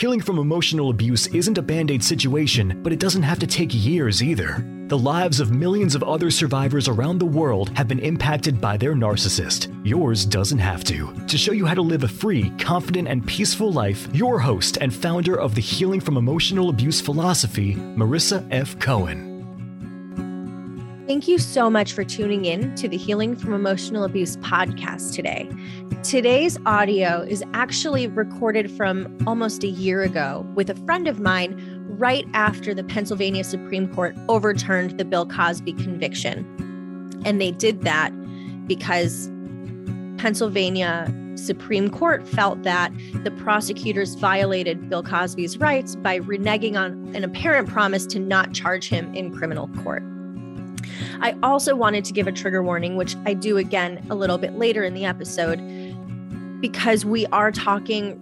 Healing from emotional abuse isn't a band aid situation, but it doesn't have to take years either. The lives of millions of other survivors around the world have been impacted by their narcissist. Yours doesn't have to. To show you how to live a free, confident, and peaceful life, your host and founder of the Healing from Emotional Abuse philosophy, Marissa F. Cohen. Thank you so much for tuning in to the Healing from Emotional Abuse podcast today. Today's audio is actually recorded from almost a year ago with a friend of mine right after the Pennsylvania Supreme Court overturned the Bill Cosby conviction. And they did that because Pennsylvania Supreme Court felt that the prosecutors violated Bill Cosby's rights by reneging on an apparent promise to not charge him in criminal court. I also wanted to give a trigger warning, which I do again a little bit later in the episode, because we are talking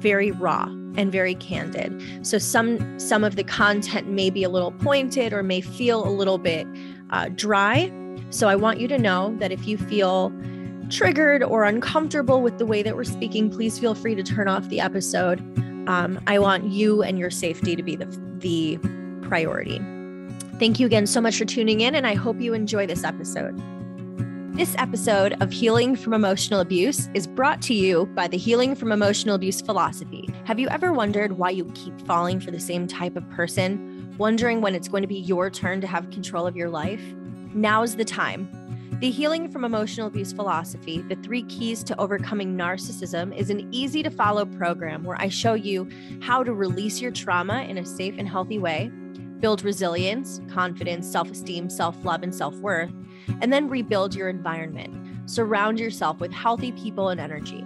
very raw and very candid. So some some of the content may be a little pointed or may feel a little bit uh, dry. So I want you to know that if you feel triggered or uncomfortable with the way that we're speaking, please feel free to turn off the episode. Um, I want you and your safety to be the the priority. Thank you again so much for tuning in, and I hope you enjoy this episode. This episode of Healing from Emotional Abuse is brought to you by the Healing from Emotional Abuse philosophy. Have you ever wondered why you keep falling for the same type of person, wondering when it's going to be your turn to have control of your life? Now's the time. The Healing from Emotional Abuse philosophy, the three keys to overcoming narcissism, is an easy to follow program where I show you how to release your trauma in a safe and healthy way build resilience, confidence, self esteem, self love, and self worth, and then rebuild your environment. Surround yourself with healthy people and energy.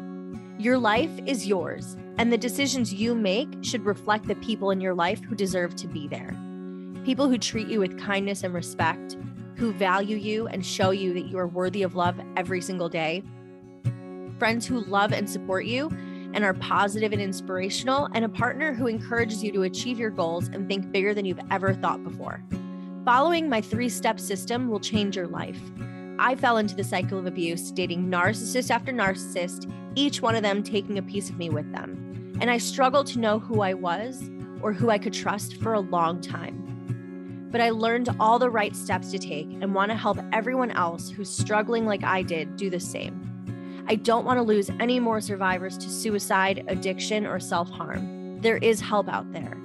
Your life is yours, and the decisions you make should reflect the people in your life who deserve to be there. People who treat you with kindness and respect, who value you and show you that you are worthy of love every single day. Friends who love and support you and are positive and inspirational, and a partner who encourages you to achieve your goals and think bigger than you've ever thought before. Following my three step system will change your life. I fell into the cycle of abuse, dating narcissist after narcissist, each one of them taking a piece of me with them. And I struggled to know who I was or who I could trust for a long time. But I learned all the right steps to take and want to help everyone else who's struggling like I did do the same. I don't want to lose any more survivors to suicide, addiction, or self harm. There is help out there.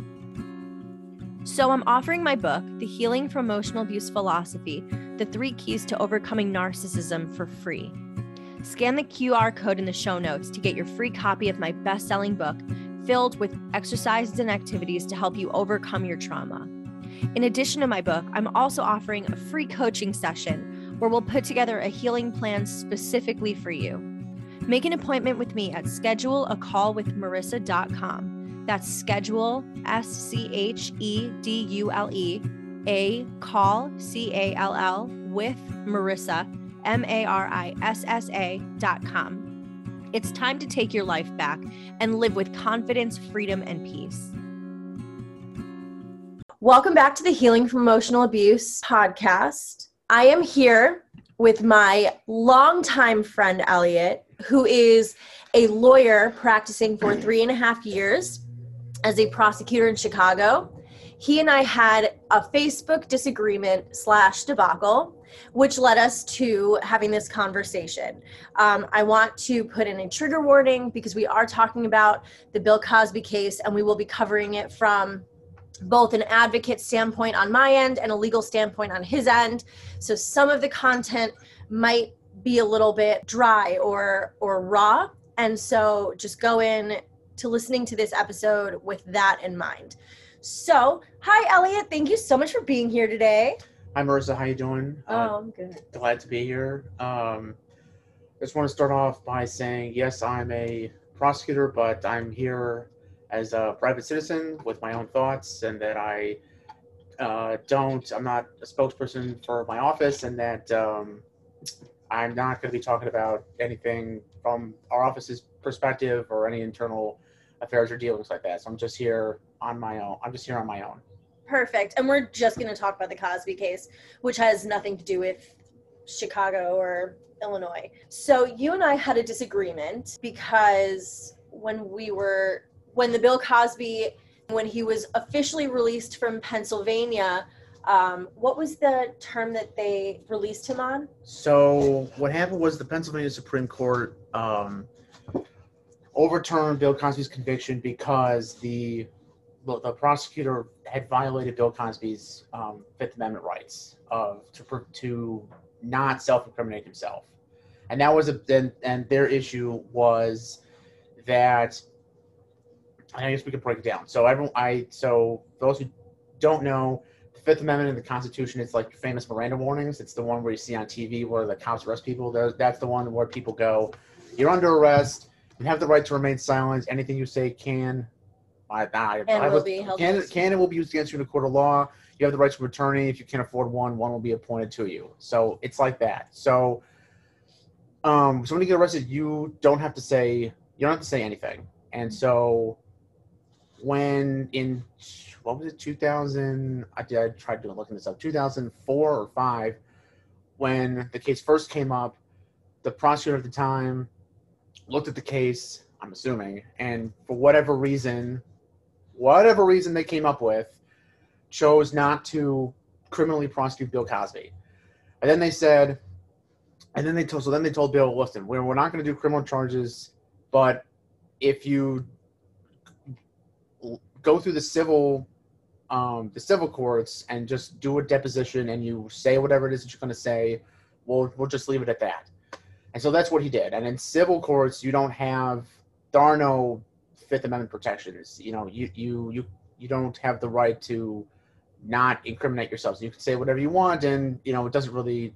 So, I'm offering my book, The Healing from Emotional Abuse Philosophy The Three Keys to Overcoming Narcissism, for free. Scan the QR code in the show notes to get your free copy of my best selling book filled with exercises and activities to help you overcome your trauma. In addition to my book, I'm also offering a free coaching session where we'll put together a healing plan specifically for you. Make an appointment with me at scheduleacallwithmarissa.com. That's schedule, S C H E D U L E, a call, C A L L, with Marissa, M A R I S S A.com. It's time to take your life back and live with confidence, freedom, and peace. Welcome back to the Healing from Emotional Abuse podcast. I am here with my longtime friend, Elliot, who is a lawyer practicing for three and a half years as a prosecutor in Chicago. He and I had a Facebook disagreement slash debacle, which led us to having this conversation. Um, I want to put in a trigger warning because we are talking about the Bill Cosby case and we will be covering it from both an advocate standpoint on my end and a legal standpoint on his end. So some of the content might be a little bit dry or or raw. And so just go in to listening to this episode with that in mind. So, hi Elliot, thank you so much for being here today. Hi Marissa, how you doing? Oh, uh, I'm good. Glad to be here. Um, I just want to start off by saying yes, I'm a prosecutor, but I'm here as a private citizen with my own thoughts, and that I uh, don't, I'm not a spokesperson for my office, and that um, I'm not going to be talking about anything from our office's perspective or any internal affairs or dealings like that. So I'm just here on my own. I'm just here on my own. Perfect. And we're just going to talk about the Cosby case, which has nothing to do with Chicago or Illinois. So you and I had a disagreement because when we were when the Bill Cosby when he was officially released from Pennsylvania, um, what was the term that they released him on? So what happened was the Pennsylvania Supreme Court um, overturned Bill Cosby's conviction because the the prosecutor had violated Bill Cosby's um, Fifth Amendment rights of to to not self-incriminate himself, and that was a and, and their issue was that I guess we could break it down. So everyone, I so those who don't know, the Fifth Amendment in the Constitution is like famous Miranda warnings. It's the one where you see on TV where the cops arrest people. That's the one where people go, "You're under arrest. You have the right to remain silent. Anything you say can I, I, and I will be held can, can and will be used against you in a court of law. You have the right to an attorney. If you can't afford one, one will be appointed to you. So it's like that. So, um, so when you get arrested, you don't have to say you don't have to say anything. And so, when in what was it, 2000? I did. I tried doing looking this up. 2004 or five, when the case first came up, the prosecutor at the time looked at the case. I'm assuming, and for whatever reason, whatever reason they came up with, chose not to criminally prosecute Bill Cosby. And then they said, and then they told, so then they told Bill, listen, we're, we're not going to do criminal charges, but if you go through the civil, um, the civil courts and just do a deposition and you say whatever it is that you're going to say, we'll, we'll just leave it at that. And so that's what he did. And in civil courts, you don't have, there are no Fifth Amendment protections. You know, you you you you don't have the right to not incriminate yourselves you can say whatever you want, and you know it doesn't really,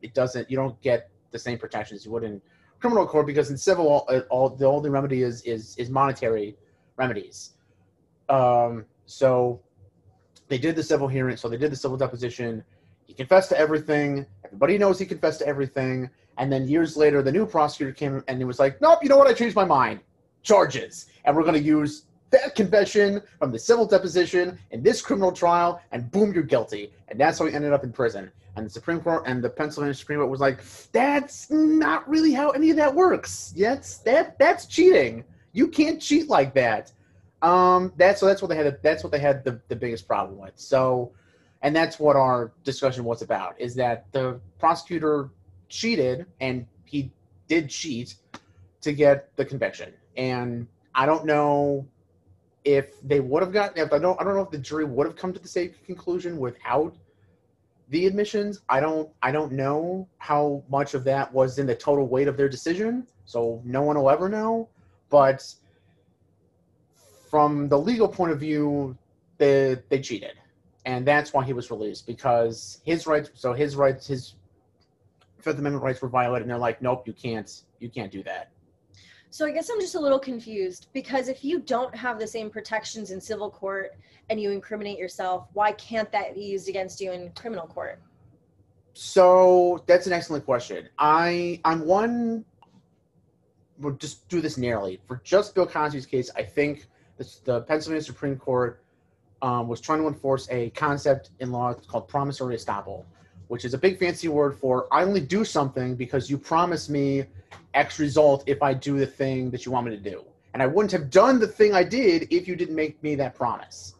it doesn't. You don't get the same protections you would in criminal court because in civil, all, all the only remedy is is is monetary remedies. Um, so they did the civil hearing. So they did the civil deposition. He confessed to everything. Everybody knows he confessed to everything. And then years later, the new prosecutor came and he was like, "Nope, you know what? I changed my mind charges. And we're going to use that confession from the civil deposition in this criminal trial, and boom, you're guilty. And that's how he ended up in prison. And the Supreme Court and the Pennsylvania Supreme Court was like, that's not really how any of that works. Yes, that that's cheating. You can't cheat like that. Um, that's so that's what they had. That's what they had the, the biggest problem with. So, and that's what our discussion was about. Is that the prosecutor cheated, and he did cheat to get the conviction and I don't know if they would have gotten. If I don't, I don't know if the jury would have come to the same conclusion without the admissions. I don't. I don't know how much of that was in the total weight of their decision. So no one will ever know. But from the legal point of view, they they cheated, and that's why he was released because his rights. So his rights, his Fifth Amendment rights were violated, and they're like, nope, you can't. You can't do that. So I guess I'm just a little confused because if you don't have the same protections in civil court and you incriminate yourself, why can't that be used against you in criminal court? So that's an excellent question. I I'm one. We'll just do this narrowly for just Bill Cosby's case. I think the Pennsylvania Supreme Court um, was trying to enforce a concept in law called promissory estoppel, which is a big fancy word for I only do something because you promise me X result if I do the thing that you want me to do. And I wouldn't have done the thing I did if you didn't make me that promise.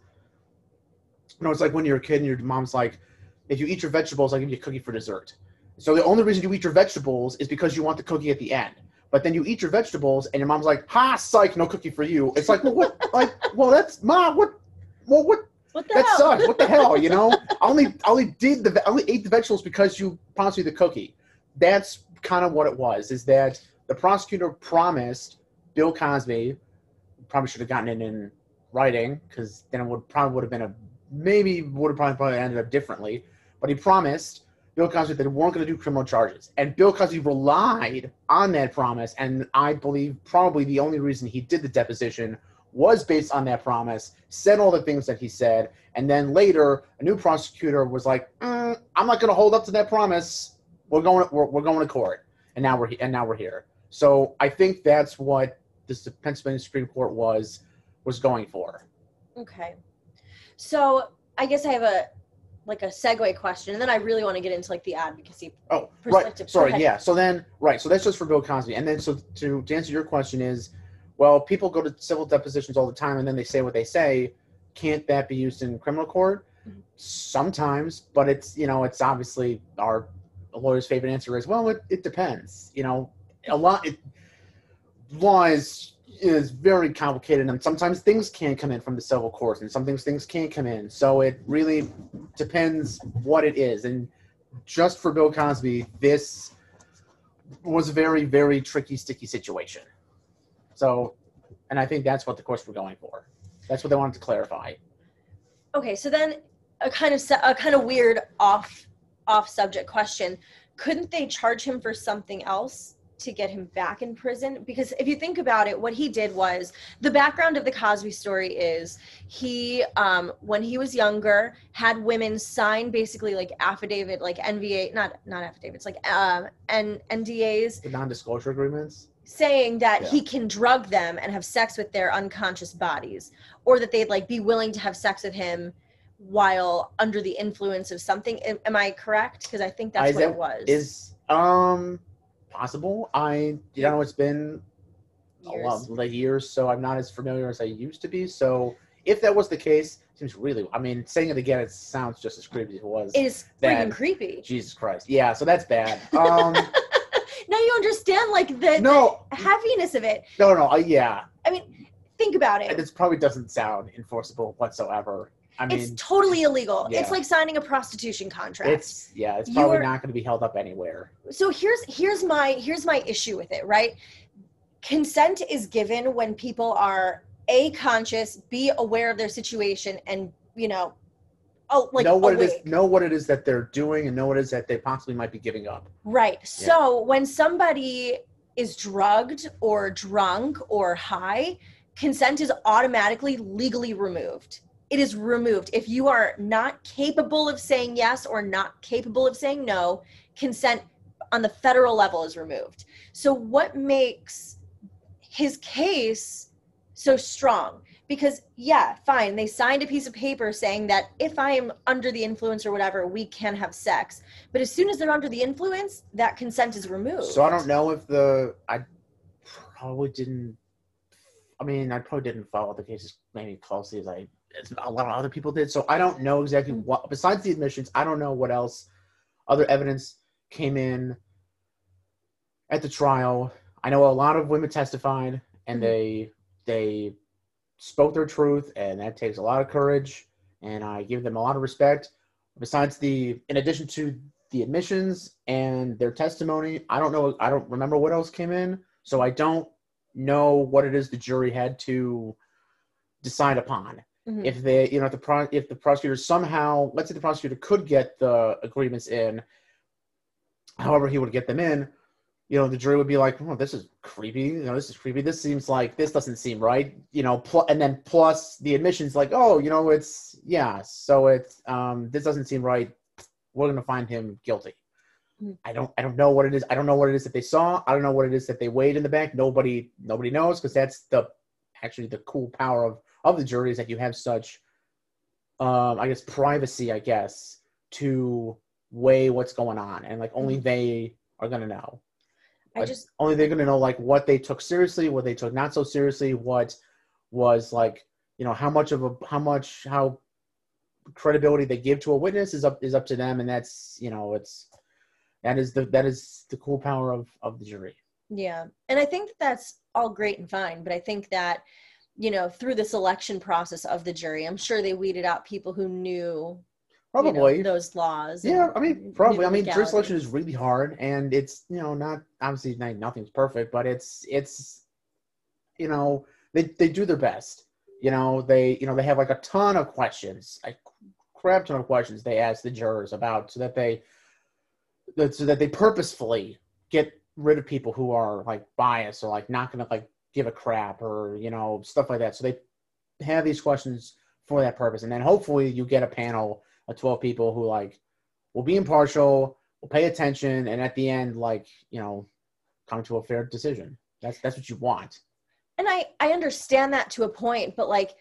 You know, it's like when you're a kid and your mom's like, if you eat your vegetables, I'll give you a cookie for dessert. So the only reason you eat your vegetables is because you want the cookie at the end. But then you eat your vegetables and your mom's like, ha, psych, no cookie for you. It's like, well, what? like, well, that's, mom, what? Well, what? What the that hell? sucks. What the hell? You know, I only I only did the I only ate the vegetables because you promised me the cookie. That's kind of what it was. Is that the prosecutor promised Bill Cosby, probably should have gotten it in writing because then it would probably would have been a maybe would have probably, probably ended up differently. But he promised Bill Cosby that weren't going to do criminal charges, and Bill Cosby relied on that promise. And I believe probably the only reason he did the deposition was based on that promise. Said all the things that he said, and then later a new prosecutor was like, mm, "I'm not going to hold up to that promise. We're going. We're, we're going to court." And now we're and now we're here. So I think that's what this Pennsylvania Supreme Court was was going for. Okay. So I guess I have a like a segue question, and then I really want to get into like the advocacy. Oh, right. Perspective. Sorry. Yeah. So then, right. So that's just for Bill Cosby, and then so to to answer your question is, well, people go to civil depositions all the time, and then they say what they say. Can't that be used in criminal court? Mhm. Sometimes, but it's you know it's obviously our lawyer's favorite answer is well, it, it depends. You know, a lot. It, law is is very complicated, and sometimes things can come in from the civil courts, and sometimes things can't come in. So it really depends what it is. And just for Bill Cosby, this was a very, very tricky, sticky situation. So, and I think that's what the courts were going for. That's what they wanted to clarify. Okay, so then a kind of a kind of weird off off subject question. Couldn't they charge him for something else to get him back in prison? Because if you think about it, what he did was the background of the Cosby story is he um when he was younger had women sign basically like affidavit like NVA not not affidavits like um and NDAs The non-disclosure agreements. saying that Yeah. he can drug them and have sex with their unconscious bodies or that they'd like be willing to have sex with him while under the influence of something am, am i correct because i think that's Is what it was Is um possible? I you know it's been a Years. lot like years, so I'm not as familiar as I used to be. So if that was the case, seems really. I mean, saying it again, it sounds just as creepy as it was. it is freaking creepy Jesus Christ. Yeah, so that's bad. Um, now you understand like the, no, the heaviness of it no, no. Uh, yeah, i mean think about it this probably doesn't sound enforceable whatsoever. I mean, it's totally illegal yeah. it's like signing a prostitution contract it's yeah, it's probably are- not going to be held up anywhere. so here's here's my here's my issue with it right consent is given when people are a conscious b aware of their situation and you know oh like know what it is. Know what it is that they're doing, and know what it is that they possibly might be giving up. right so when somebody is drugged or drunk or high consent is automatically legally removed it is removed. If you are not capable of saying yes or not capable of saying no consent on the federal level is removed. So what makes his case so strong? Because yeah fine they signed a piece of paper saying that if i am under the influence or whatever we can have sex. But as soon as they're under the influence that consent is removed. So I don't know if the I probably didn't. I mean, I probably didn't follow the cases maybe closely as I a lot of other people did. So I don't know exactly what besides the admissions. I don't know what else other evidence came in at the trial. I know a lot of women testified and Mhm. they they spoke their truth, and that takes a lot of courage. And I give them a lot of respect. Besides the, in addition to the admissions and their testimony, I don't know. I don't remember what else came in, so I don't know what it is the jury had to decide upon. Mhm. If they, you know, if the pro, if the prosecutor somehow, let's say the prosecutor could get the agreements in, however he would get them in, you know, the jury would be like, "Oh, this is creepy. You know, this is creepy. This seems like this doesn't seem right." You know, pl- and then plus the admissions, like, "Oh, you know, it's yeah, so it's um, this doesn't seem right. We're gonna find him guilty." Mhm. I don't, I don't know what it is. I don't know what it is that they saw. I don't know what it is that they weighed in the bank. Nobody, nobody knows because that's the actually the cool power of of the jury is that you have such, um, I guess, privacy, I guess, to weigh what's going on, and like only they are gonna know i but just only they're going to know like what they took seriously what they took not so seriously what was like you know how much of a how much how credibility they give to a witness is up is up to them and that's you know it's that is the that is the cool power of of the jury Yeah. And I think that that's all great and fine. But I think that, you know, through the selection process of the jury, I'm sure they weeded out people who knew you know, probably. those laws. yeah i mean probably. I mean jury selection is really hard and it's you know not obviously not, nothing's perfect but it's it's you know they they do their best. You know they you know they have like a ton of questions a crap ton of questions they ask the jurors about so that they that so that they purposefully get rid of people who are like biased or like not gonna like give a crap or you know stuff like that so they have these questions for that purpose and then hopefully you get a panel of 12 people who like will be impartial will pay attention and at the end like you know come to a fair decision. That's that's what you want. And I I understand that to a point, but like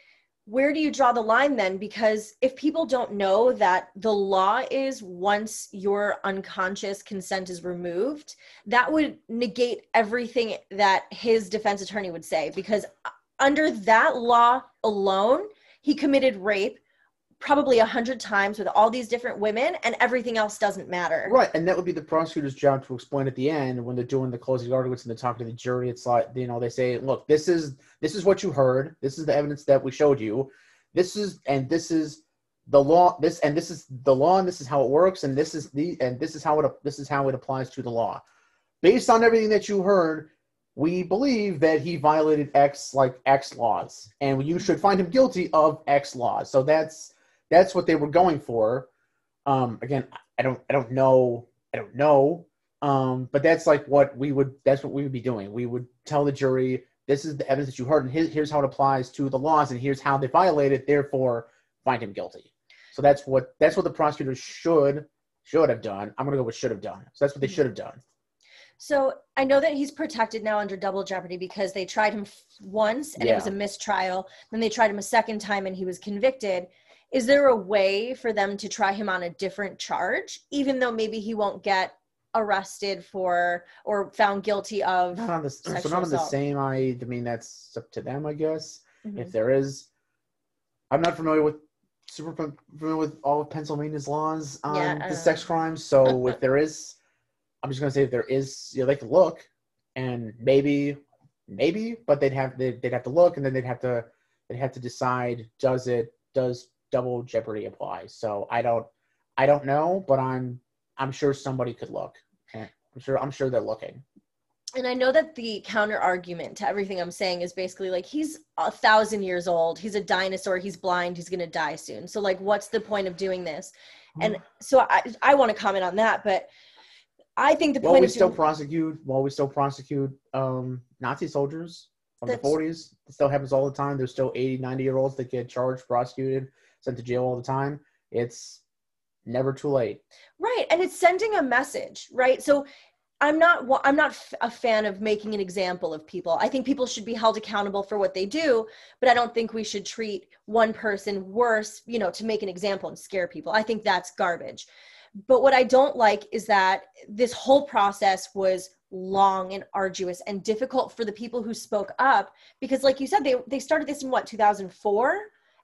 where do you draw the line then? Because if people don't know that the law is once your unconscious consent is removed that would negate everything that his defense attorney would say because under that law alone he committed rape probably a hundred times with all these different women and everything else doesn't matter Right, and that would be the prosecutor's job to explain at the end when they're doing the closing arguments and they're talking to the jury. It's like you know they say, "Look, this is this is what you heard. This is the evidence that we showed you. This is and this is the law. This and this is the law, and this is how it works, and this is the and this is how it this is how it applies to the law. Based on everything that you heard, we believe that he violated X like X laws, and you should find him guilty of X laws. So that's that's what they were going for. Um, again, I don't I don't know I don't know. Um, but that's like what we would that's what we would be doing. We would tell the jury this is the evidence that you heard, and here's, here's how it applies to the laws, and here's how they violate it. Therefore, find him guilty. So that's what that's what the prosecutor should should have done. I'm gonna go with should have done. So that's what they should have done. So I know that he's protected now under double jeopardy because they tried him f- once and it was a mistrial. Then they tried him a second time and he was convicted. Is there a way for them to try him on a different charge, even though maybe he won't get arrested for or found guilty of? Not on the so not on the same. I I mean that's up to them, I guess. Mhm. If there is, I'm not familiar with super familiar with all of Pennsylvania's laws on Yeah, the sex crimes. So if there is, I'm just gonna say if there is, you know, they could look and maybe, maybe, but they'd have they'd, they'd have to look and then they'd have to they'd have to decide does it does double jeopardy applies. So I don't I don't know, but I'm I'm sure somebody could look. I'm sure I'm sure they're looking. and I know that the counter argument to everything I'm saying is basically like he's a thousand years old, he's a dinosaur, he's blind, he's gonna die soon. So like, what's the point of doing this? And so I I want to comment on that, but I think the while point we still doing, prosecute while we still prosecute um nazi soldiers from That's- the 40s it still happens all the time there's still 80 90 year olds that get charged prosecuted sent to jail all the time it's never too late right, and it's sending a message, right? So I'm not I'm not a fan of making an example of people. I think people should be held accountable for what they do, but I don't think we should treat one person worse, you know, to make an example and scare people. I think that's garbage. But what I don't like is that this whole process was long and arduous and difficult for the people who spoke up because like you said they they started this in what 2004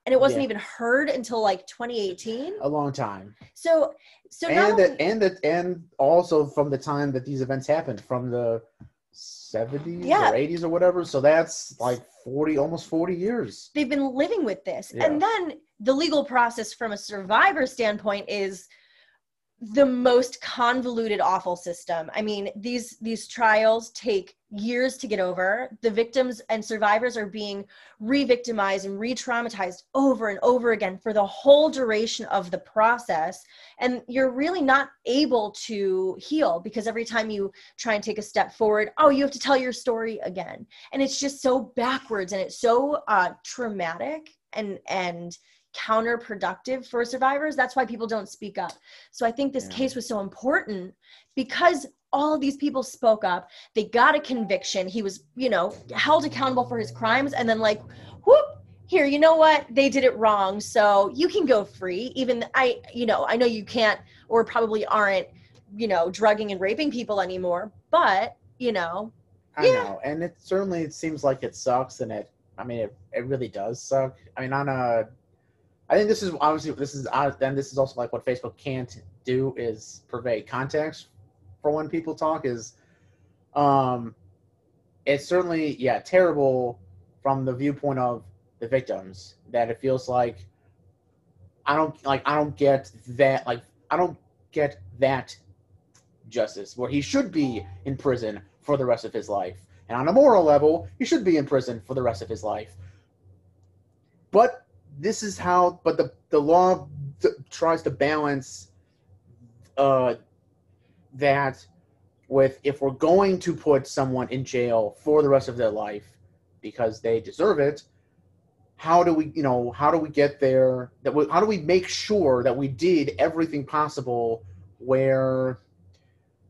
and it wasn't Yeah. even heard until like 2018. a long time So so and only- and that and also from the time that these events happened from the 70s Yeah. or 80s or whatever so that's like 40 almost 40 years they've been living with this Yeah. and then the legal process from a survivor standpoint is the most convoluted awful system. I mean these these trials take years to get over. The victims and survivors are being re-victimized and re-traumatized over and over again for the whole duration of the process. And you're really not able to heal because every time you try and take a step forward oh you have to tell your story again. And it's just so backwards and it's so uh, traumatic and and counterproductive for survivors that's why people don't speak up so i think this Yeah. case was so important because all of these people spoke up they got a conviction he was you know held accountable for his crimes and then like whoop here you know what they did it wrong so you can go free even i you know i know you can't or probably aren't you know drugging and raping people anymore but you know I Yeah. know, and it certainly it seems like it sucks, and it. I mean, it, it really does suck. I mean, on a, I think this is obviously this is then this is also like what Facebook can't do is purvey context for when people talk is, um, it's certainly yeah terrible from the viewpoint of the victims that it feels like. I don't like I don't get that like I don't get that justice where he should be in prison for the rest of his life. And on a moral level, he should be in prison for the rest of his life. But this is how, but the, the law th- tries to balance uh, that with if we're going to put someone in jail for the rest of their life because they deserve it, how do we, you know, how do we get there? That we, how do we make sure that we did everything possible where,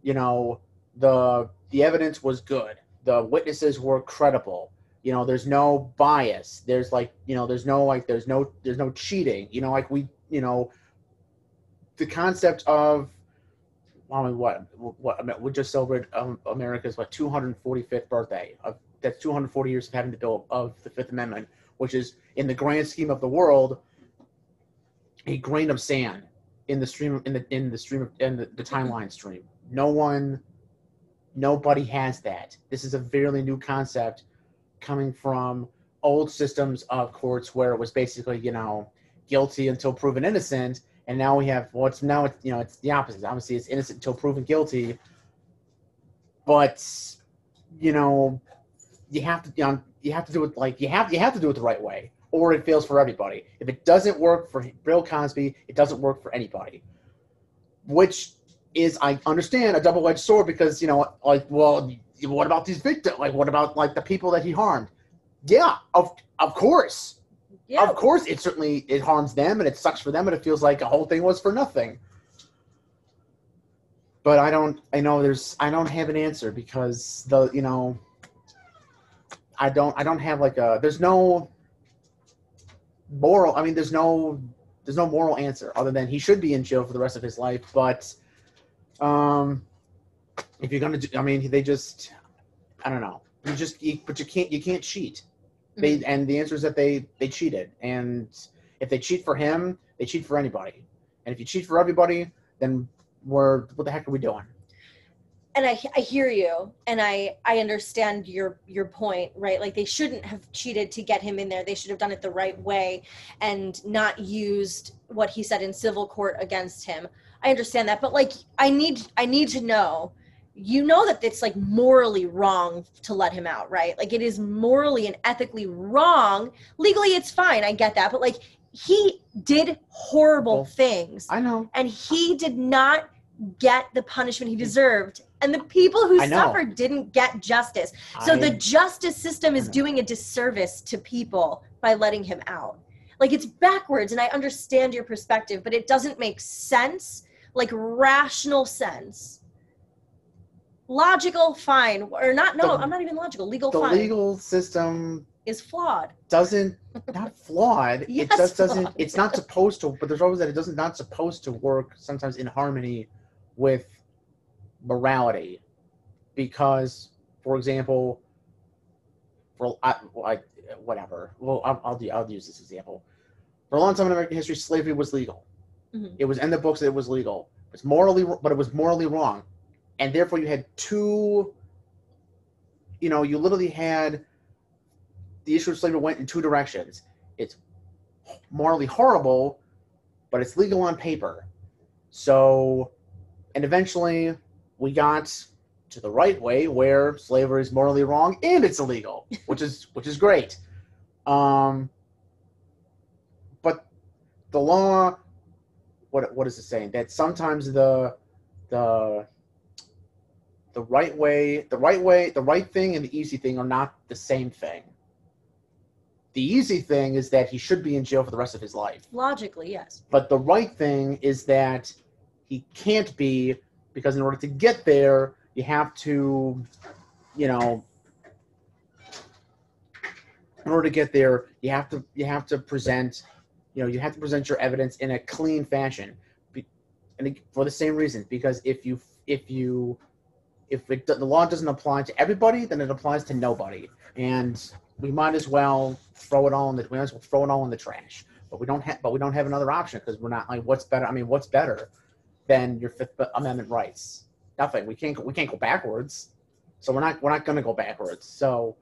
you know, the the evidence was good. The witnesses were credible. You know, there's no bias. There's like, you know, there's no like, there's no, there's no cheating. You know, like we, you know, the concept of, I mean, what, what, I mean, we just celebrated um, America's what 245th birthday of that's 240 years of having the bill of the Fifth Amendment, which is in the grand scheme of the world, a grain of sand in the stream in the in the stream of, in the, the timeline stream. No one, nobody has that. This is a fairly new concept coming from old systems of courts where it was basically you know guilty until proven innocent, and now we have well, now it's you know it's the opposite. Obviously, it's innocent until proven guilty, but you know you have to you, know, you have to do it like you have you have to do it the right way or it fails for everybody. If it doesn't work for Bill Cosby, it doesn't work for anybody. Which is, I understand, a double-edged sword because you know, like, well, what about these victims? Like, what about like the people that he harmed? Yeah, of of course, yeah. of course, it certainly it harms them and it sucks for them and it feels like a whole thing was for nothing. But I don't. I know there's. I don't have an answer because the you know. I don't. I don't have like a. There's no moral. I mean, there's no there's no moral answer other than he should be in jail for the rest of his life. But um, if you're gonna, do, I mean, they just I don't know. You just you, but you can't you can't cheat. They mm-hmm. and the answer is that they they cheated, and if they cheat for him, they cheat for anybody. And if you cheat for everybody, then we're what the heck are we doing? and I, I hear you and I, I understand your your point right like they shouldn't have cheated to get him in there they should have done it the right way and not used what he said in civil court against him i understand that but like i need i need to know you know that it's like morally wrong to let him out right? Like it is morally and ethically wrong. Legally it's fine i get that but like he did horrible things. I know. And he did not get the punishment he deserved. And the people who suffered didn't get justice. So I, the justice system is doing a disservice to people by letting him out. Like it's backwards and i understand your perspective but it doesn't make sense like rational sense logical fine or not no the, i'm not even logical legal the fine legal system is flawed doesn't not flawed yes, it just doesn't it's not supposed to but there's always that it doesn't not supposed to work sometimes in harmony with morality because, for example, for I, I whatever. Well, I'll, I'll, I'll use this example. For a long time in American history, slavery was legal. Mm-hmm. It was in the books it was legal. It's morally, but it was morally wrong, and therefore you had two. You know, you literally had the issue of slavery went in two directions. It's morally horrible, but it's legal on paper. So, and eventually we got to the right way where slavery is morally wrong and it's illegal, which is which is great. Um, but the law, what what is it saying? That sometimes the the the right way, the right way, the right thing and the easy thing are not the same thing. The easy thing is that he should be in jail for the rest of his life. Logically, yes. But the right thing is that he can't be because in order to get there, you have to, you know, in order to get there, you have to you have to present, you know, you have to present your evidence in a clean fashion, and for the same reason, because if you if you if it, the law doesn't apply to everybody, then it applies to nobody, and we might as well throw it all in the we might as well throw it all in the trash. But we don't have but we don't have another option because we're not like what's better. I mean, what's better? than your Fifth Amendment rights. Nothing. We can't. We can't go backwards. So we're not. We're not going to go backwards. So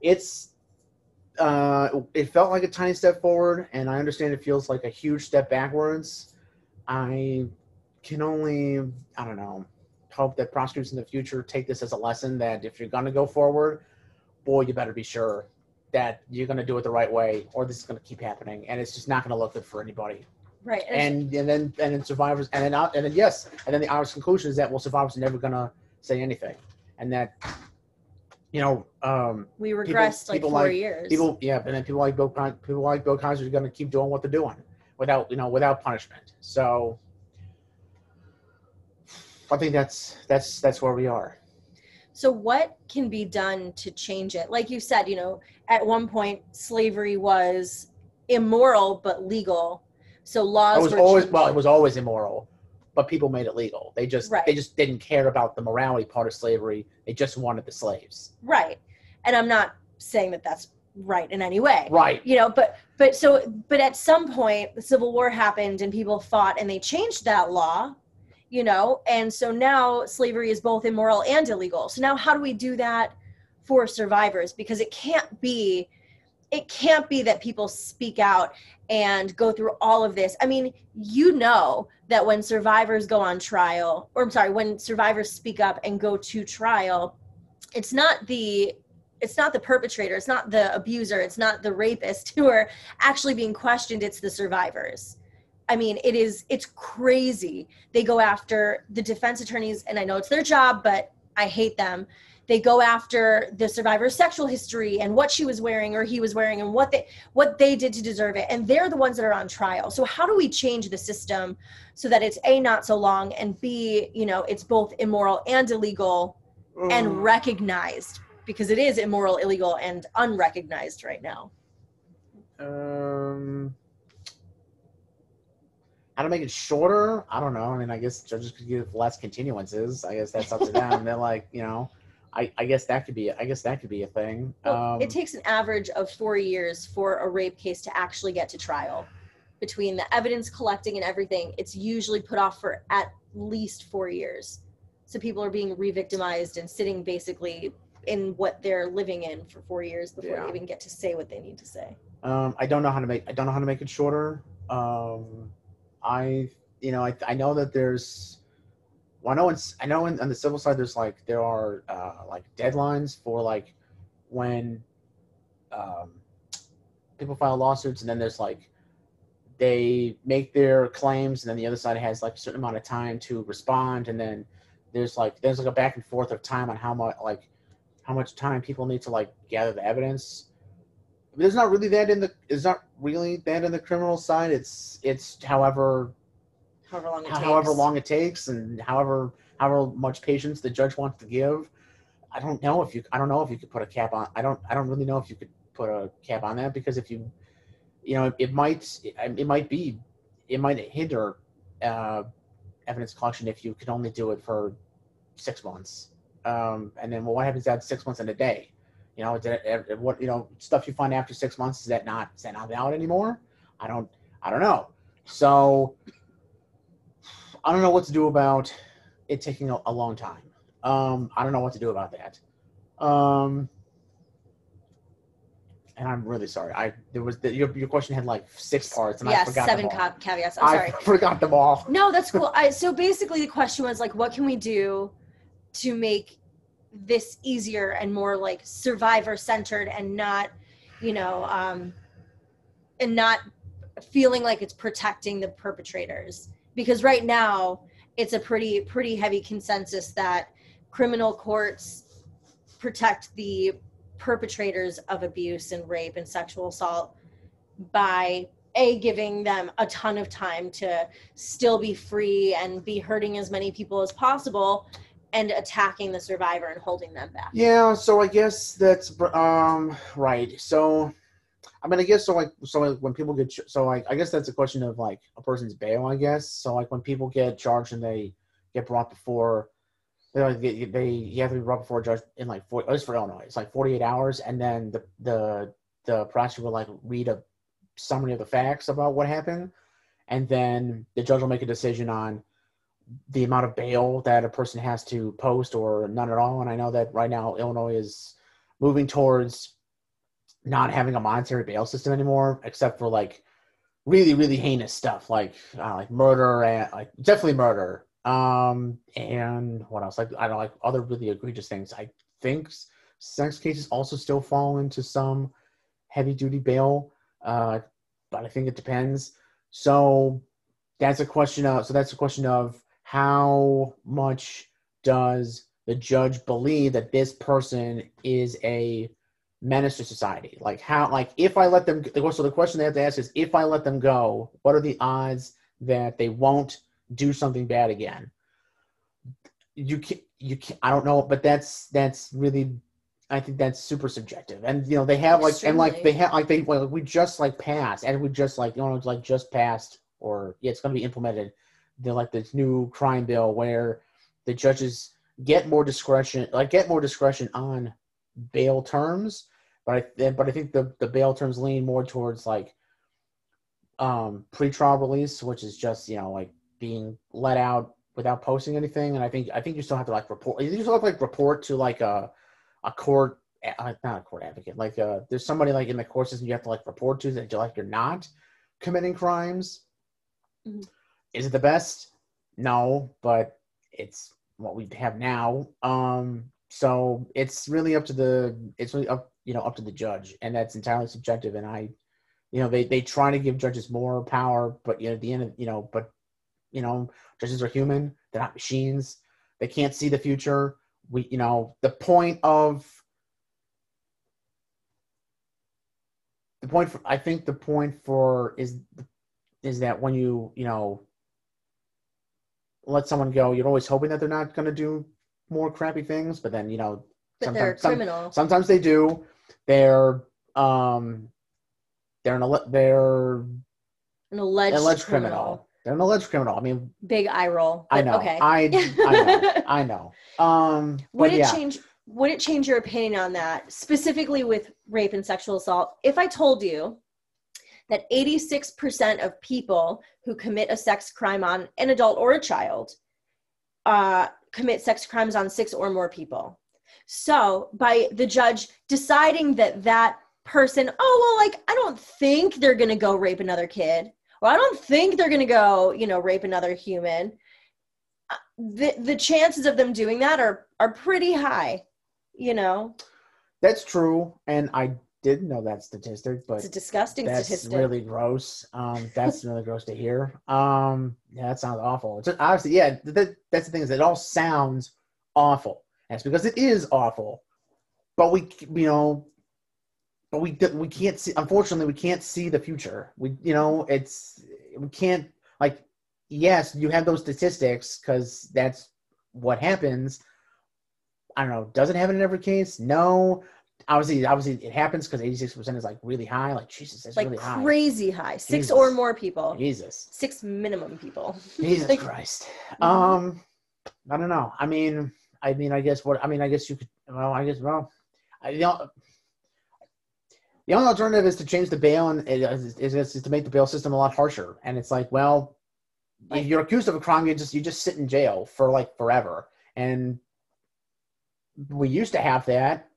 it's. Uh, it felt like a tiny step forward, and I understand it feels like a huge step backwards. I can only. I don't know. Hope that prosecutors in the future take this as a lesson that if you're going to go forward, boy, you better be sure that you're going to do it the right way, or this is going to keep happening, and it's just not going to look good for anybody. Right. And and then and then survivors and then and then yes and then the honest conclusion is that well survivors are never gonna say anything and that you know um we regressed people, like four like, years people yeah and then people like Bill people like Bill Cosby are gonna keep doing what they're doing without you know without punishment so I think that's that's that's where we are. So, what can be done to change it? Like you said, you know, at one point, slavery was immoral but legal. So laws It was were always changed. well, it was always immoral, but people made it legal. They just Right. they just didn't care about the morality part of slavery. They just wanted the slaves. right. And I'm not saying that that's right in any way. Right. you know but but so but at some point the civil war happened and people fought and they changed that law you know and so now slavery is both immoral and illegal. So now how do we do that for survivors? Because it can't be it can't be that people speak out and go through all of this. I mean you know that when survivors go on trial or i'm sorry when survivors speak up and go to trial it's not the it's not the perpetrator it's not the abuser it's not the rapist who are actually being questioned it's the survivors i mean it is it's crazy. They go after the defense attorneys and i know it's their job but i hate them. They go after the survivor's sexual history and what she was wearing or he was wearing and what they what they did to deserve it. And they're the ones that are on trial. So how do we change the system so that it's a not so long and b you know it's both immoral and illegal Mm. and recognized? Because it is immoral, illegal, and unrecognized right now. Um, how to make it shorter? I don't know. I mean, I guess judges could give less continuances. I guess that's up to them. They're like, you know, I, I guess that could be. I guess that could be a thing. Well, Um, it takes an average of four years for a rape case to actually get to trial. Between the evidence collecting and everything, it's usually put off for at least four years. So people are being re-victimized and sitting basically in what they're living in for four years before Yeah. they even get to say what they need to say. Um, I don't know how to make. I don't know how to make it shorter. Um, I, you know, I, I know that there's. Well, I know it's. I know in, on the civil side, there's like there are uh, like deadlines for like when um, people file lawsuits, and then there's like they make their claims, and then the other side has like a certain amount of time to respond, and then there's like there's like a back and forth of time on how much like how much time people need to like gather the evidence there's not really that in the it's not really that in the criminal side. It's it's however However long it however takes. long it takes and however however much patience the judge wants to give. I don't know if you i don't know if you could put a cap on i don't i don't really know if you could put a cap on that because if you you know it, it might it, it might be it might hinder uh evidence collection if you could only do it for six months. Um and then well what happens at six months in a day you know, did it, what you know stuff you find after six months is that not is that not valid anymore? I don't I don't know. So I don't know what to do about it taking a, a long time. Um, I don't know what to do about that. Um, and I'm really sorry. I there was the, your your question had like six parts, and I yes, forgot seven them all. ca- caveats. I'm I sorry. forgot them all. No, that's cool. I, so basically, the question was like, what can we do to make this easier and more like survivor centered and not, you know, um, and not feeling like it's protecting the perpetrators? Because right now, it's a pretty pretty heavy consensus that criminal courts protect the perpetrators of abuse and rape and sexual assault by a giving them a ton of time to still be free and be hurting as many people as possible and attacking the survivor and holding them back. Yeah, so I guess that's um right. So I mean, I guess so. Like, so like, when people get so like, I guess that's a question of like a person's bail. I guess so. Like when people get charged and they get brought before, they like, they, they you have to be brought before a judge in like four. At least for Illinois, it's like forty eight hours, and then the the the prosecutor will like read a summary of the facts about what happened, and then the judge will make a decision on the amount of bail that a person has to post or none at all. And I know that right now Illinois is moving towards not having a monetary bail system anymore, except for like really, really heinous stuff like uh, like murder and like definitely murder. Um, and what else? Like I don't like other really egregious things. I think sex cases also still fall into some heavy duty bail, uh, but I think it depends. So that's a question of so that's a question of how much does the judge believe that this person is a menace to society like how like if i let them so the question they have to ask is if i let them go what are the odds that they won't do something bad again you can you can I don't know, but that's that's really I think that's super subjective. And you know, they have like and like they have like they well, we just like passed and we just like you know like just passed or yeah, it's gonna be implemented. They're like this new crime bill where the judges get more discretion like get more discretion on bail terms. But I but I think the, the bail terms lean more towards like um pretrial release, which is just, you know, like being let out without posting anything. And I think I think you still have to like report you still have to like report to like a a court not a court advocate like uh there's somebody like in the court system you have to like report to that you're like you're not committing crimes Mhm. Is it the best? No but it's what we have now. Um so it's really up to the it's really up you know up to the judge and that's entirely subjective and i you know they they try to give judges more power but you know at the end of you know but you know judges are human they're not machines they can't see the future. We you know the point of the point for i think the point for is is that when you you know let someone go you're always hoping that they're not going to do more crappy things but then you know But they're sometimes some- criminal. sometimes they do they're um they're an they're an alleged, alleged criminal. criminal. they're an alleged criminal i mean Big eye roll. i know Okay. i i know i know um would it yeah change would it change your opinion on that specifically with rape and sexual assault if i told you that 86% of people who commit a sex crime on an adult or a child uh, commit sex crimes on six or more people. So by the judge deciding that that person oh well like i don't think they're gonna go rape another kid or i don't think they're gonna go you know rape another human uh, the the chances of them doing that are are pretty high you know? That's true and i didn't know that statistic but it's a disgusting that's statistic really gross. Um, that's really gross to hear. Um, yeah, that sounds awful. It's obviously, yeah, that, that's the thing is it all sounds awful. It's because it is awful, but we, you know, but we we can't see. Unfortunately, we can't see the future. We, you know, it's we can't like. Yes, you have those statistics because that's what happens. I don't know. Does it happen in every case? No obviously obviously it happens because 86% is like really high. Like jesus that's like really high. crazy high. Six Jesus. or more people. Jesus. Six minimum people. Jesus Like- christ. Mhm. um i don't know. I mean i mean i guess what i mean i guess you could well i guess well I, you know, the only alternative is to change the bail and is, is, is to make the bail system a lot harsher. And it's like well Like- if you're accused of a crime you just you just sit in jail for like forever. And we used to have that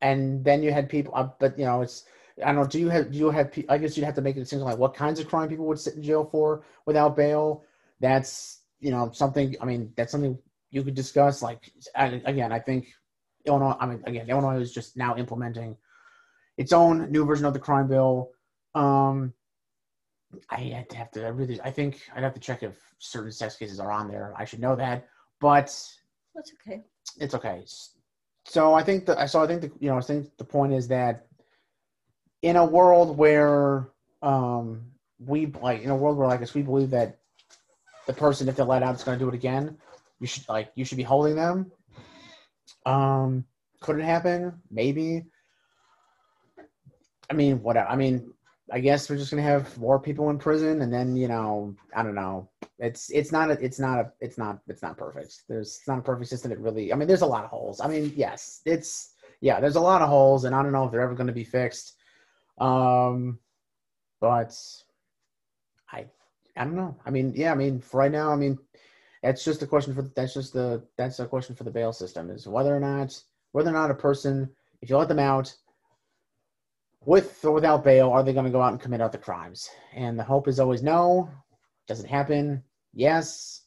and then you had people uh, but you know it's i don't know do you have do you have i guess you'd have to make a decision like what kinds of crime people would sit in jail for without bail? That's you know something i mean that's something you could discuss like I, again i think illinois i mean again illinois is just now implementing its own new version of the crime bill. Um i have to i really i think i'd have to check if certain sex cases are on there. I should know that but that's okay. it's okay. So I think that so I think the you know I think the point is that in a world where um we like in a world where like if we believe that the person if they're let out is going to do it again, you should like you should be holding them. Um, could it happen? Maybe. I mean, whatever. I mean, I guess we're just gonna have more people in prison, and then you know, I don't know. It's it's not a, it's not a it's not it's not perfect. There's it's not a perfect system. It really. I mean, there's a lot of holes. I mean, yes, it's yeah. There's a lot of holes, and I don't know if they're ever going to be fixed. Um, but I I don't know. I mean, yeah. I mean, for right now, I mean, that's just a question for that's just the that's a question for the bail system is whether or not whether or not a person if you let them out with or without bail, are they going to go out and commit other crimes? And the hope is always no. Does it happen? Yes.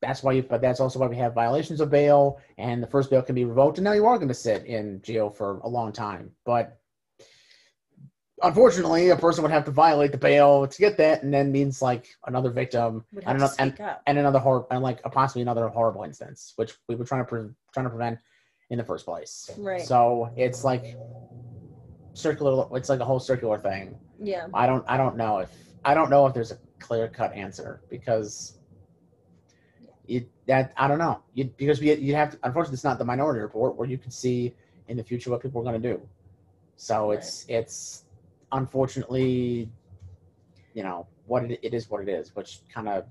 That's why you, but that's also why we have violations of bail, and the first bail can be revoked, and now you are going to sit in jail for a long time. But unfortunately, a person would have to violate the bail to get that, and then means like another victim and, have to ano- and, and another hor- and like possibly another horrible instance, which we were trying to pre- trying to prevent in the first place. right So it's like circular. It's like a whole circular thing. yeah I don't. I don't know if. I don't know if there's a clear cut answer because. it that I don't know. You because we you have to, unfortunately it's not the minority report where you can see in the future what people are going to do. So it's it's unfortunately, you know what it, it is what it is, which kind of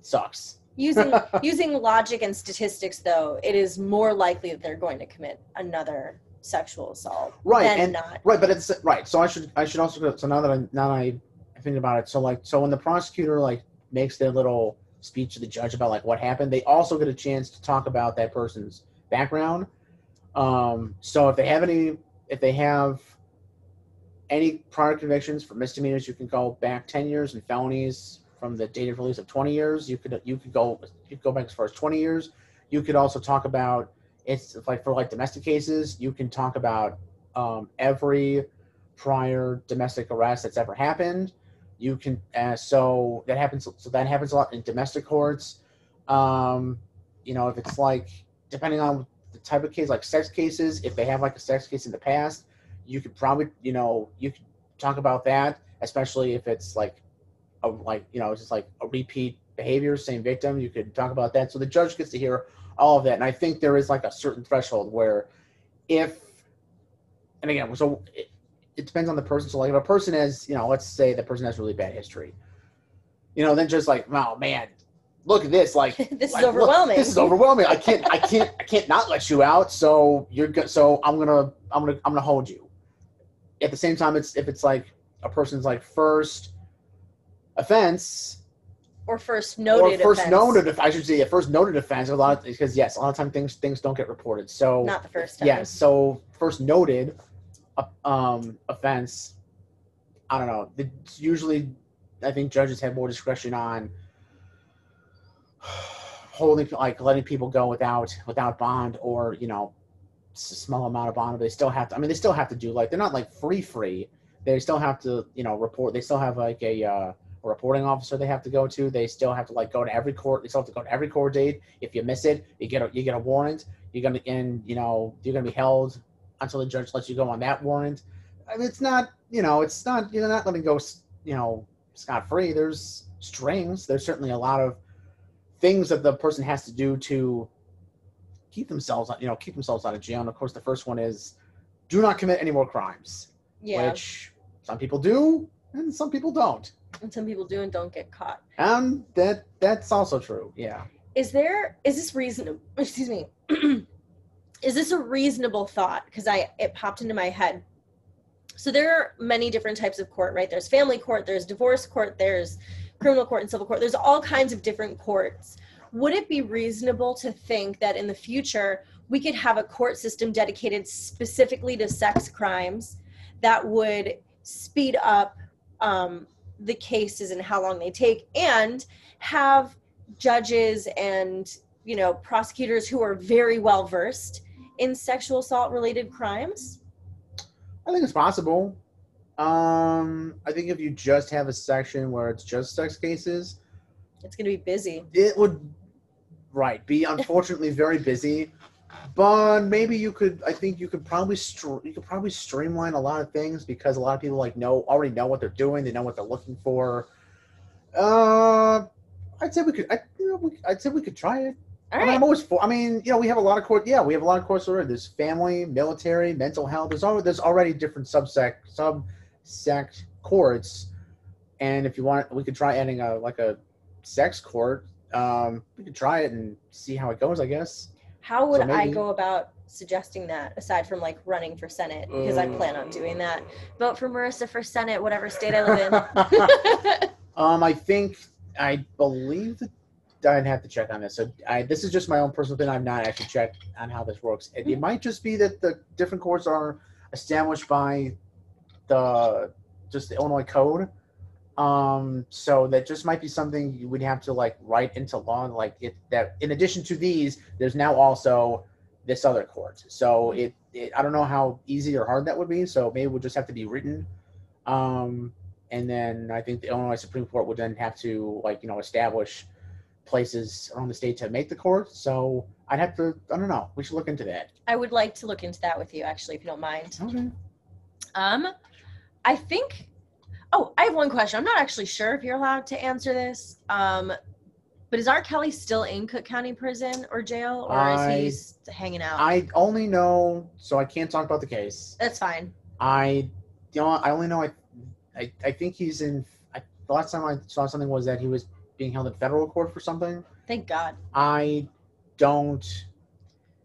sucks. Using using logic and statistics, though, it is more likely that they're going to commit another sexual assault Right, and- not. Right, but it's right. So I should I should also go. So now that I now that I think about it, so like so when the prosecutor like makes their little speech to the judge about like what happened, they also get a chance to talk about that person's background. Um, so if they have any, if they have any prior convictions for misdemeanors, you can go back ten years, and felonies from the date of release of twenty years. You could you could go you could go back as far as twenty years. You could also talk about it's like for like domestic cases, you can talk about um, every prior domestic arrest that's ever happened. You can uh, so that happens. So that happens a lot in domestic courts. Um, you know, if it's like depending on the type of case, like sex cases, if they have like a sex case in the past, you could probably you know you could talk about that, especially if it's like a like you know it's just like a repeat behavior, same victim. You could talk about that, so the judge gets to hear all of that. And I think there is like a certain threshold where if and again, so it, it depends on the person. So like if a person has, you know, let's say the person has really bad history, you know, then just like, oh man, look at this, like this like, is overwhelming. Look, this is overwhelming. I can't, I can't, I can't not let you out. So you're good. So I'm gonna, I'm gonna, I'm gonna hold you. At the same time, it's if it's like a person's like first offense or first noted. or first offense. noted, I should say, a first noted offense. A lot of because yes, a lot of time things things don't get reported. So Not the first time. Yes. So first noted uh, um, offense. I don't know. It's usually, I think judges have more discretion on holding, like letting people go without without bond, or you know, small amount of bond. But they still have to. I mean, they still have to do like they're not like free free. They still have to, you know, report. They still have like a. Uh, a reporting officer they have to go to. They still have to like go to every court. They still have to go to every court date. If you miss it, you get a you get a warrant. You're gonna and you know you're gonna be held until the judge lets you go on that warrant. I mean, it's not you know it's not you're not letting go you know scot free. There's strings. There's certainly a lot of things that the person has to do to keep themselves you know keep themselves out of jail. And of course, the first one is do not commit any more crimes, Yeah. which some people do and some people don't. And some people do and don't get caught. Um, that that's also true. Yeah. Is there is this reasonable excuse me. is this a reasonable thought? Because I it popped into my head. So there are many different types of court, right? There's family court, there's divorce court, there's criminal court and civil court. There's all kinds of different courts. Would it be reasonable to think that in the future we could have a court system dedicated specifically to sex crimes that would speed up um, the cases and how long they take and have judges and you know prosecutors who are very well versed in sexual assault related crimes I think it's possible. Um, I think if you just have a section where it's just sex cases, it's going to be busy it would, right, be unfortunately very busy. But maybe you could. I think you could probably str- you could probably streamline a lot of things because a lot of people like know already know what they're doing. They know what they're looking for. Uh, I'd say we could. I, you know, we, I'd say we could try it. all I mean, right I'm always for. I mean, you know, we have a lot of court. Yeah, we have a lot of courts already. There's family, military, mental health. There's already there's already different subsect subsect courts, and if you want, we could try adding a like a sex court. Um, we could try it and see how it goes. I guess. How would so i go about suggesting that aside from like running for senate because i plan on doing that vote for marissa for senate whatever state i live in um, I think I believe that I'd have to check on this. So I, this is just my own personal thing. I'm not actually checked on how this works. It, it might just be that the different courts are established by the just the Illinois code. Um, so that just might be something you would have to like write into law, like it that in addition to these, there's now also this other court. So it, it I don't know how easy or hard that would be. So maybe it would just have to be written. Um, and then I think the Illinois Supreme Court would then have to like you know establish places around the state to make the court. So I'd have to I don't know. We should look into that. i would like to look into that with you actually if you don't mind Okay. Um, I think. Oh, I have one question. I'm not actually sure if you're allowed to answer this. Um, But is R. Kelly still in Cook County Prison or jail, or I- is he hanging out? I only know, so I can't talk about the case. That's fine. I, know, I only know I, I, I think he's in. I, the last time I saw something was that he was being held in federal court for something. Thank God. I don't,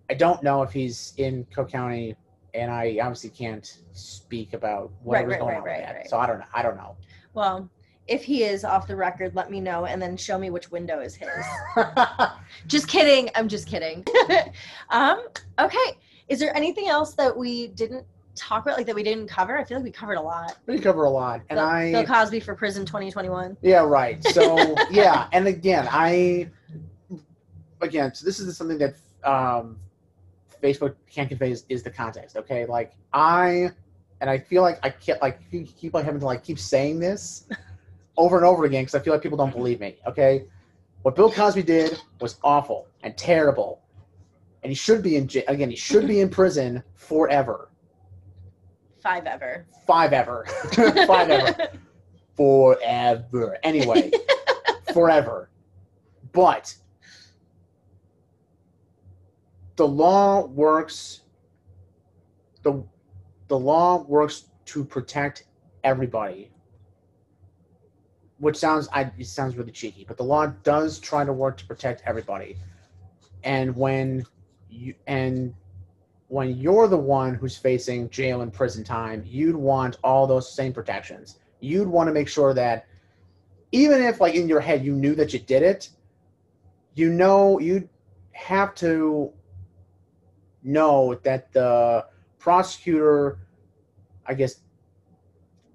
I don't know if he's in Cook County, and I obviously can't speak about whatever's right, going right, on with right, that. So I don't know. I don't know. Well, if he is off the record, let me know and then show me which window is his. just kidding. I'm just kidding. um, okay. Is there anything else that we didn't talk about, like that we didn't cover? I feel like we covered a lot. we cover a lot, and Bill, I. Bill Cosby for prison 2021. Yeah, right. So yeah, and again, I again, so this is something that um, Facebook can't convey is, is the context. Okay, like I and I feel like I can't like keep like having to like keep saying this over and over again because I feel like people don't believe me. Okay, what Bill Cosby did was awful and terrible, and he should be in again. He should be in prison forever, Five ever. five ever, five ever forever. Anyway, forever. But the law works the the law works to protect everybody. Which sounds I it sounds really cheeky, but the law does try to work to protect everybody. And when you and when you're the one who's facing jail and prison time, you'd want all those same protections. You'd want to make sure that even if like in your head you knew that you did it, you know you'd have to know that the prosecutor i guess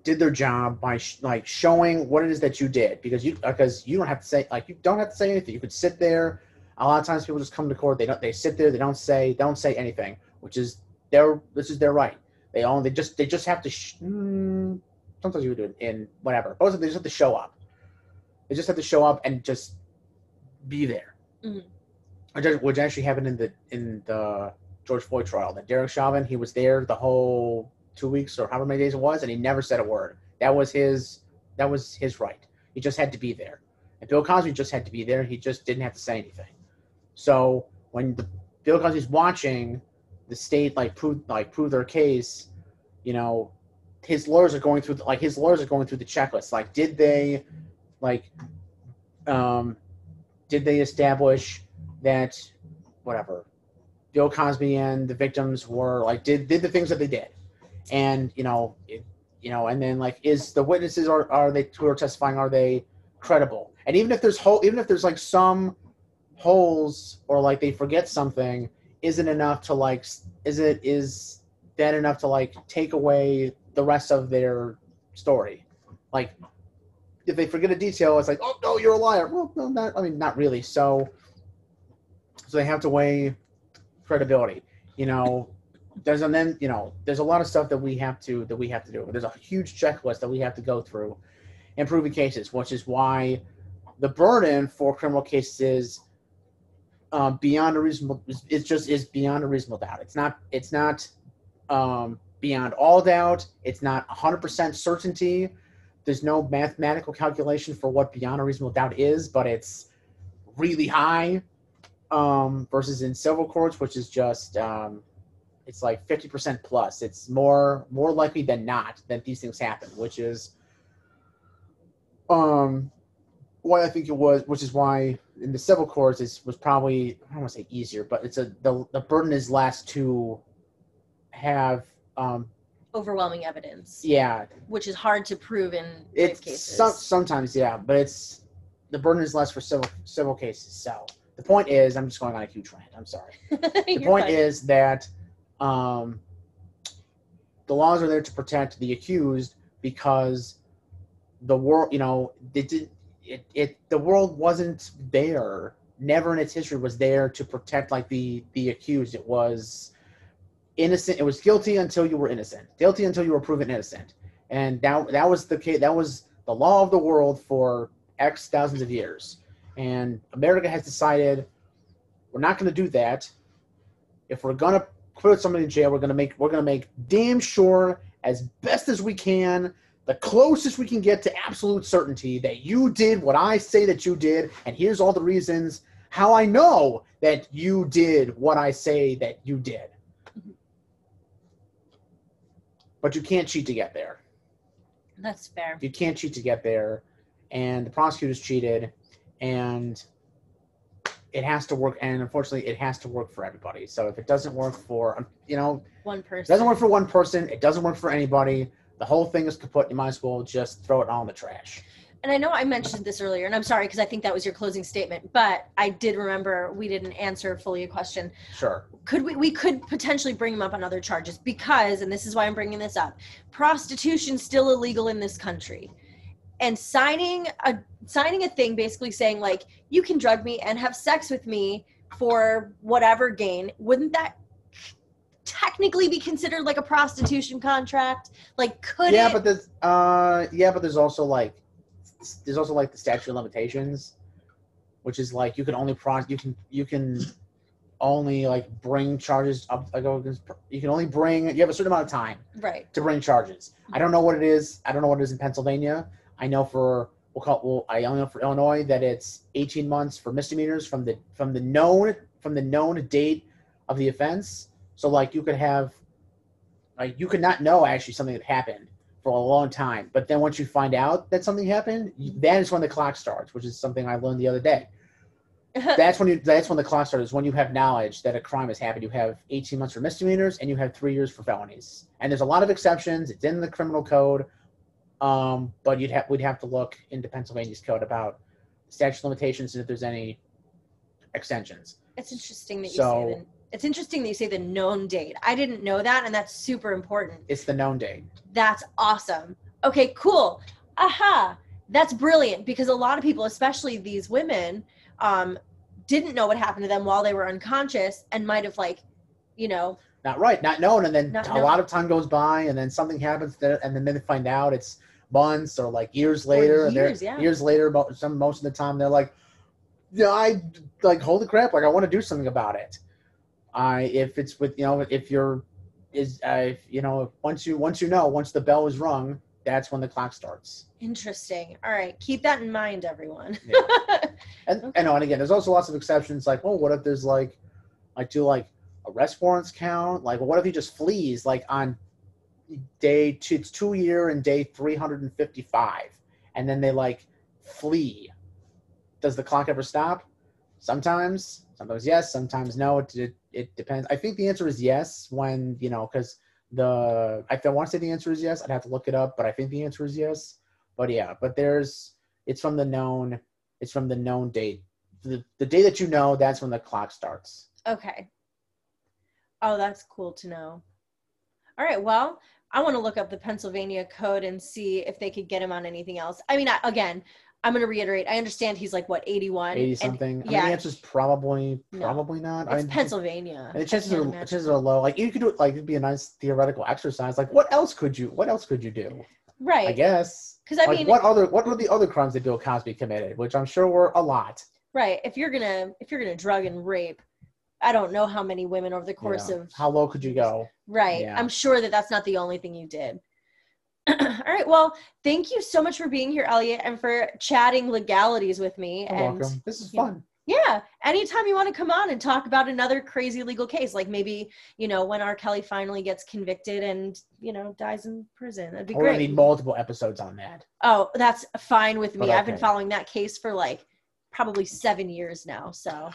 did their job by sh- like showing what it is that you did. Because you because you don't have to say like you don't have to say anything. You could sit there. A lot of times people just come to court. They don't they sit there. They don't say they don't say anything which is their this is their right. They own they just they just have to sh- mm, sometimes you would do it in whatever. Most they just have to show up. They just have to show up and just be there. Mhm. ac- which actually happened in the in the George Floyd trial. That Derek Chauvin, he was there the whole two weeks or however many days it was, and he never said a word. That was his that was his right. He just had to be there. And Bill Cosby just had to be there. He just didn't have to say anything. So when the Bill Cosby's watching the state like prove like prove their case, you know, his lawyers are going through like his lawyers are going through the checklist. Like, did they like um did they establish that whatever Bill Cosby and the victims were like did did the things that they did, and you know it, you know and then like is the witnesses are are they who are testifying are they credible? And even if there's whole even if there's like some holes or like they forget something isn't enough to like is it is that enough to like take away the rest of their story? Like if they forget a detail it's like oh no you're a liar. Well no not i mean not really. So so they have to weigh credibility you know? There's and then you know there's a lot of stuff that we have to that we have to do. There's a huge checklist that we have to go through in proving cases which is why the burden for criminal cases is um, beyond a reasonable it's just is beyond a reasonable doubt. It's not it's not um, beyond all doubt. It's not 100% certainty. There's no mathematical calculation for what beyond a reasonable doubt is but it's really high um, versus in civil courts which is just um, it's like 50% plus it's more more likely than not that these things happen which is um why I think it was, which is why in the civil courts it was probably I don't want to say easier, but it's a the the burden is less to have um Overwhelming evidence, yeah which is hard to prove in it's cases. some, sometimes yeah, but it's the burden is less for civil civil cases. So the point is, I'm just going on a huge rant. I'm sorry. The point fine. is that um, the laws are there to protect the accused because the world, you know, it did it, it the world wasn't there. Never in its history was there to protect like the the accused. It was innocent. It was guilty until you were innocent. Guilty until you were proven innocent. And that that was the case. That was the law of the world for X thousands of years. And America has decided we're not going to do that if we're gonna put somebody in jail, we're gonna make we're gonna make damn sure as best as we can the closest we can get to absolute certainty that you did what I say that you did, and here's all the reasons how I know that you did what I say that you did. But you can't cheat to get there. That's fair. You can't cheat to get there, and the prosecutors cheated, and it has to work. And unfortunately, it has to work for everybody. So if it doesn't work for, um, you know, One it person. doesn't work for one person, it doesn't work for anybody. The whole thing is kaput. You might as well just throw it all in the trash. And I know I mentioned this earlier, and I'm sorry because I think that was your closing statement, but I did remember we didn't answer fully a question. Sure. Could we, we could potentially bring him up on other charges because, and this is why I'm bringing this up, prostitution's still illegal in this country. And signing a signing a thing basically saying like you can drug me and have sex with me for whatever gain, wouldn't that technically be considered like a prostitution contract? Like could yeah, it but there's uh yeah, but there's also like there's also like the statute of limitations, which is like you can only pro you can you can only like bring charges up like against- you can only bring you have a certain amount of time right. to bring charges. I don't know what it is. I don't know what it is in Pennsylvania. I know for we'll call well I only know for Illinois that it's 18 months for misdemeanors from the from the known from the known date of the offense. So like you could have like you could not know actually something that happened for a long time, but then once you find out that something happened, you, that is when the clock starts, which is something I learned the other day. That's when you that's when the clock starts. When you have knowledge that a crime has happened, you have 18 months for misdemeanors and you have three years for felonies. And there's a lot of exceptions. It's in the criminal code, um, but you'd have we'd have to look into Pennsylvania's code about statute of limitations and if there's any extensions. It's interesting that you So- say the, it's interesting that you say the known date. I didn't know that, and that's super important. It's the known date. That's awesome. Okay, cool. Aha. That's brilliant because a lot of people, especially these women, um, didn't know what happened to them while they were unconscious and might have like, you know, Not right, not known, and then Not a known. lot of time goes by, and then something happens, that, and then they find out it's months or like years later, and they're years, yeah. years later. About some most of the time, they're like, "Yeah, I like holy crap! Like I want to do something about it." I if it's with you know if you're is uh, if, you know once you once you know once the bell is rung, that's when the clock starts. interesting. All right, keep that in mind, everyone. And Okay. I know, and again, there's also lots of exceptions. Like, well, what if there's like, like, do like arrest warrants count? Like, what if he just flees like on day two, it's two year and day three hundred and then they like flee? Does the clock ever stop? Sometimes, sometimes yes, sometimes no. It it, it depends. I think the answer is yes when you know because the I want to say the answer is yes, I'd have to look it up, but I think the answer is yes. But yeah, but there's it's from the known it's from the known date. The, the day that you know, that's when the clock starts. Okay. Oh, that's cool to know. All right. Well, I want to look up the Pennsylvania code and see if they could get him on anything else. I mean, I, again, I'm going to reiterate. I understand he's like what 81. 80 and something. I mean, yeah. the answer's probably, No. probably not. I It's mean, Pennsylvania. And the chances are, imagine. chances are low. Like you could do it. Like it'd be a nice theoretical exercise. Like what else could you? What else could you do? Right. I guess. Because I like mean, what other? What were the other crimes that Bill Cosby committed? Which I'm sure were a lot. right. If you're gonna if you're gonna drug and rape, I don't know how many women over the course know. of how low could you go? Right. Yeah. I'm sure that that's not the only thing you did. All right. Well, thank you so much for being here, Elliot, and for chatting legalities with me. You're and welcome. This is yeah. fun. yeah, anytime you want to come on and talk about another crazy legal case, like maybe, you know, when R. Kelly finally gets convicted and, you know, dies in prison. That'd be We're gonna great. need multiple episodes on that. oh, that's fine with me. But I've been following that case for like probably seven years now. So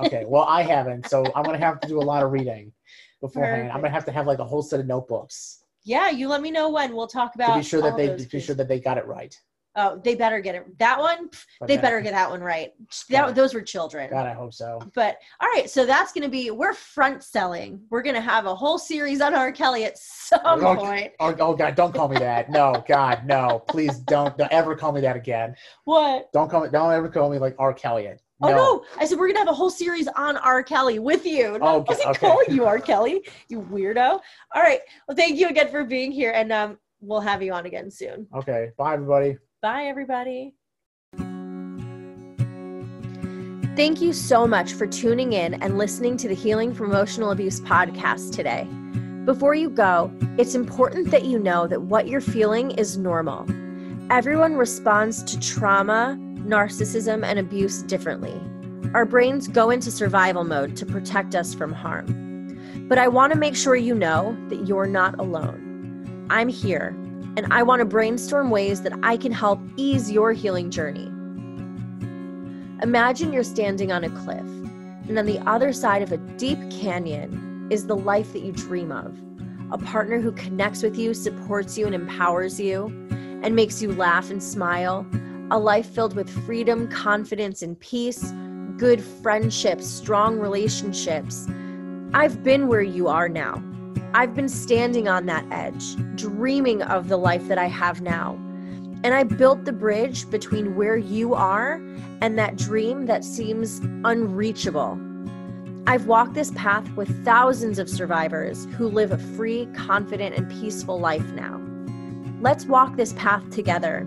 Okay. Well, I haven't, so I'm gonna have to do a lot of reading beforehand. I'm gonna have to have like a whole set of notebooks yeah, you let me know when we'll talk about to be sure that they be sure that they got it right. Oh, they better get it. That one, pff, they then- better get that one right. That. Those were children. God, I hope so. But all right, so that's to be, we're front selling. We're to have a whole series on R. Kelly at some Okay. point. Oh, oh God, don't call me that. No, God, no. Please don't, don't ever call me that again. What? Don't call me. Don't ever call me like R. Kelly. Oh, no. I said, we're to have a whole series on R. Kelly with you. No, I Okay, wasn't okay. calling you R. Kelly, you weirdo. All right. Well, thank you again for being here. And um, we'll have you on again soon. Okay. Bye, everybody. Bye, everybody. Thank you so much for tuning in and listening to the Healing from Emotional Abuse podcast today. Before you go, it's important that you know that what you're feeling is normal. Everyone responds to trauma, narcissism, and abuse differently. Our brains go into survival mode to protect us from harm. But I want to make sure you know that you're not alone. I'm here, and I want to brainstorm ways that I can help ease your healing journey. Imagine you're standing on a cliff, and on the other side of a deep canyon is the life that you dream of a partner who connects with you, supports you, and empowers you, and makes you laugh and smile. A life filled with freedom, confidence, and peace, good friendships, strong relationships. I've been where you are now. I've been standing on that edge, dreaming of the life that I have now. And I built the bridge between where you are and that dream that seems unreachable. I've walked this path with thousands of survivors who live a free, confident, and peaceful life now. Let's walk this path together